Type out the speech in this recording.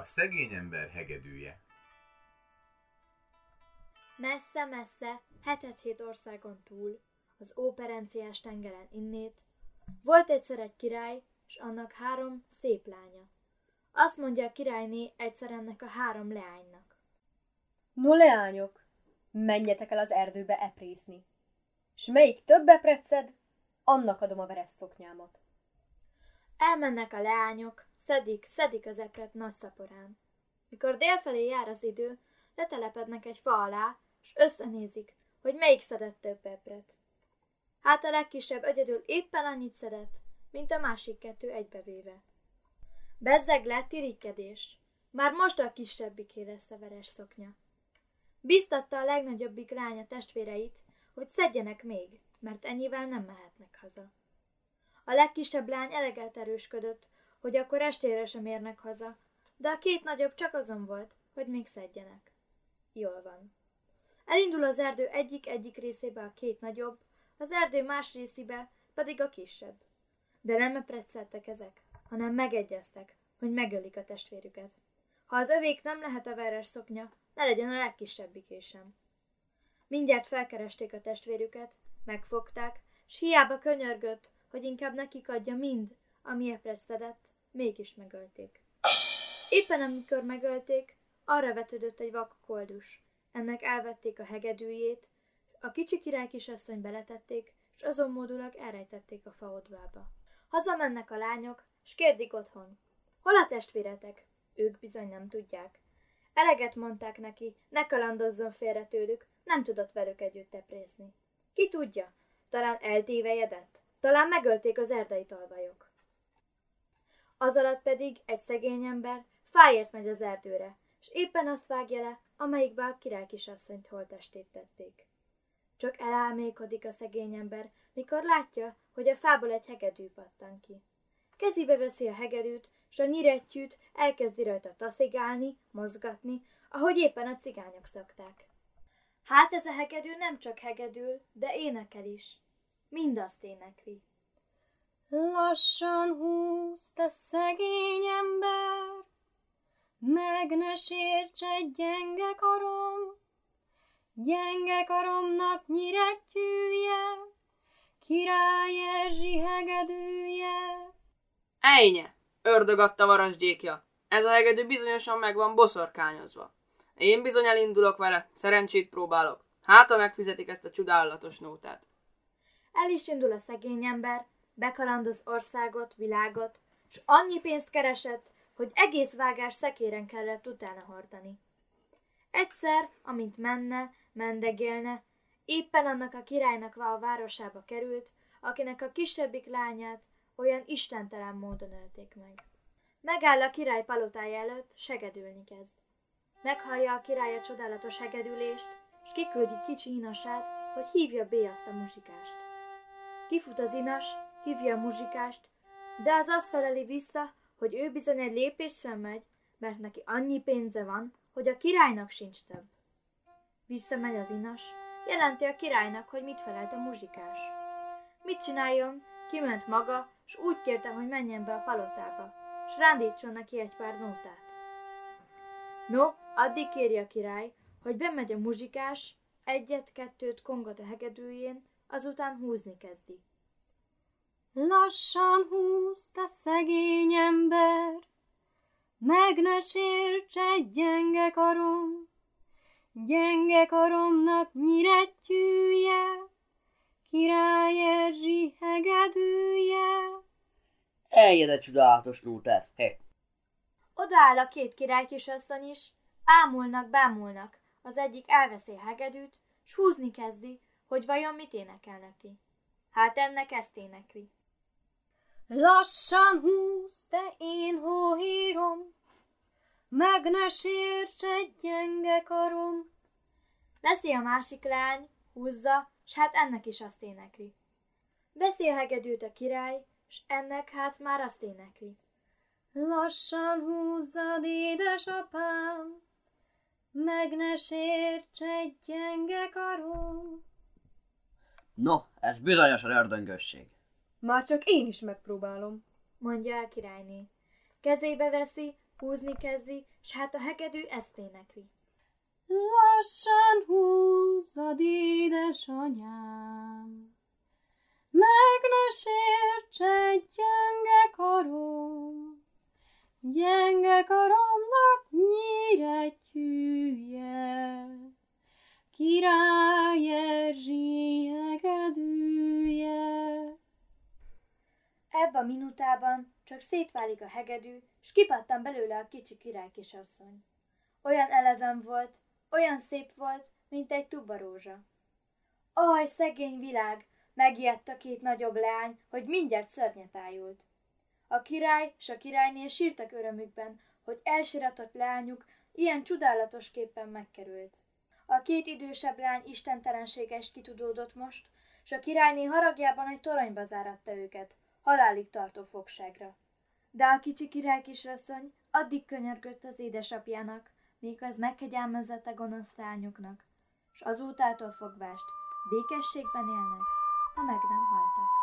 A szegény ember hegedűje Messze-messze, hetet-hét országon túl, az óperenciás tengeren innét, volt egyszer egy király, és annak három szép lánya. Azt mondja a királyné egyszer ennek a három leánynak. No leányok, menjetek el az erdőbe eprészni, s melyik több epreced, annak adom a veresztoknyámat. Elmennek a leányok, szedik, szedik az epret nagy szaporán. Mikor délfelé jár az idő, letelepednek egy fa alá, és összenézik, hogy melyik szedett több epret. Hát a legkisebb egyedül éppen annyit szedett, mint a másik kettő egybevéve. Bezzeg lett irigykedés. Már most a kisebbiké lesz a veres szoknya. Biztatta a legnagyobbik lánya testvéreit, hogy szedjenek még, mert ennyivel nem mehetnek haza. A legkisebb lány eleget erősködött, hogy akkor estére sem érnek haza, de a két nagyobb csak azon volt, hogy még szedjenek. Jól van. Elindul az erdő egyik-egyik részébe a két nagyobb, az erdő más részébe pedig a kisebb. De nem epretszeltek ezek, hanem megegyeztek, hogy megölik a testvérüket. Ha az övék nem lehet a veres szoknya, ne legyen a legkisebbiké sem. Mindjárt felkeresték a testvérüket, megfogták, s hiába könyörgött, hogy inkább nekik adja mind, ami epret szedett, mégis megölték. Éppen amikor megölték, arra vetődött egy vak koldus. Ennek elvették a hegedűjét, a kicsi király kisasszony beletették, s azon módulag elrejtették a faodvába. Hazamennek a lányok, s kérdik otthon. Hol a testvéretek? Ők bizony nem tudják. Eleget mondták neki, ne kalandozzon félre tőlük, nem tudott velük együtt eprézni. Ki tudja, talán eltévejedett, talán megölték az erdei talvajok. Az alatt pedig egy szegény ember fáért megy az erdőre, és éppen azt vágja le, amelyikbe a király kisasszonyt holtestét tették. Csak elálmékodik a szegény ember, mikor látja, hogy a fából egy hegedű pattan ki. Kezébe veszi a hegedűt, s a nyirettyűt elkezdi rajta taszigálni, mozgatni, ahogy éppen a cigányok szokták. Hát ez a hegedű nem csak hegedül, de énekel is. Mindazt énekli. Lassan húz, te szegény ember, meg ne sérts egy gyenge karom, gyenge karomnak nyirettyűje, király Erzsi hegedűje. Ejnye! Ördög adta varasgyékja. Ez a hegedű bizonyosan meg van boszorkányozva. Én bizony elindulok vele, szerencsét próbálok. Hát, ha megfizetik ezt a csodálatos nótát. El is indul a szegény ember, bekalandoz országot, világot, s annyi pénzt keresett, hogy egész vágás szekéren kellett utána hordani. Egyszer, amint menne, mendegélne, éppen annak a királynak a városába került, akinek a kisebbik lányát olyan istentelen módon ölték meg. Megáll a király palotája előtt, segedülni kezd. Meghallja a király a csodálatos hegedülést, és kiküldi kicsi inasát, hogy hívja bé azt a muzsikást. Kifut az inas, hívja a muzsikást, de az azt feleli vissza, hogy ő bizony egy lépés sem megy, mert neki annyi pénze van, hogy a királynak sincs több. Visszamegy az inas, jelenti a királynak, hogy mit felelt a muzsikás. Mit csináljon? Kiment maga, s úgy kérte, hogy menjen be a palotába, s rándítson neki egy pár nótát. No, addig kéri a király, hogy bemegy a muzsikás, egyet-kettőt kongat a hegedűjén, azután húzni kezdi. Lassan húz, te szegény ember, meg ne sérts egy gyenge karom, gyenge karomnak nyirettyűje, király Erzsi hegedűje. Eljön egy csodálatos nótász, hé. Odaáll a két király kisasszony is, ámulnak, bámulnak, az egyik elveszi a hegedűt, s húzni kezdi, hogy vajon mit énekel neki. Hát ennek ezt énekli. Lassan húz, de én hóhírom, meg ne sérts egy gyenge karom. Veszi a másik lány, húzza, s hát ennek is azt énekli. Hegedűt a király, s ennek hát már azt énekli. Lassan húzzad, édesapám, meg ne sérts egy gyenge karom. No, ez bizonyosan ördöngösség. Már csak én is megpróbálom. mondja a királyné. Kezébe veszi, Húzni kezdi, s hát a hegedű ezt énekli. Lassan húzod, édesanyám, meg ne sérts egy gyenge karom, gyenge karomnak Ebben a minutában csak szétválik a hegedű, s kipattan belőle a kicsi király kisasszony. Olyan eleven volt, olyan szép volt, mint egy tubarózsa. Aj, szegény világ! Megijedt a két nagyobb leány, hogy mindjárt szörnyet ájult. A király s a királyné sírtak örömükben, hogy elsiratott leányuk ilyen csodálatos képpen megkerült. A két idősebb lány istentelenséges kitudódott most, s a királyné haragjában egy toronyba záratta őket, halálig tartó fogságra. De a kicsi király kisasszony addig könyörgött az édesapjának, míg az megkegyelmezett a gonosz lányoknak, s azutától fogvást békességben élnek, ha meg nem haltak.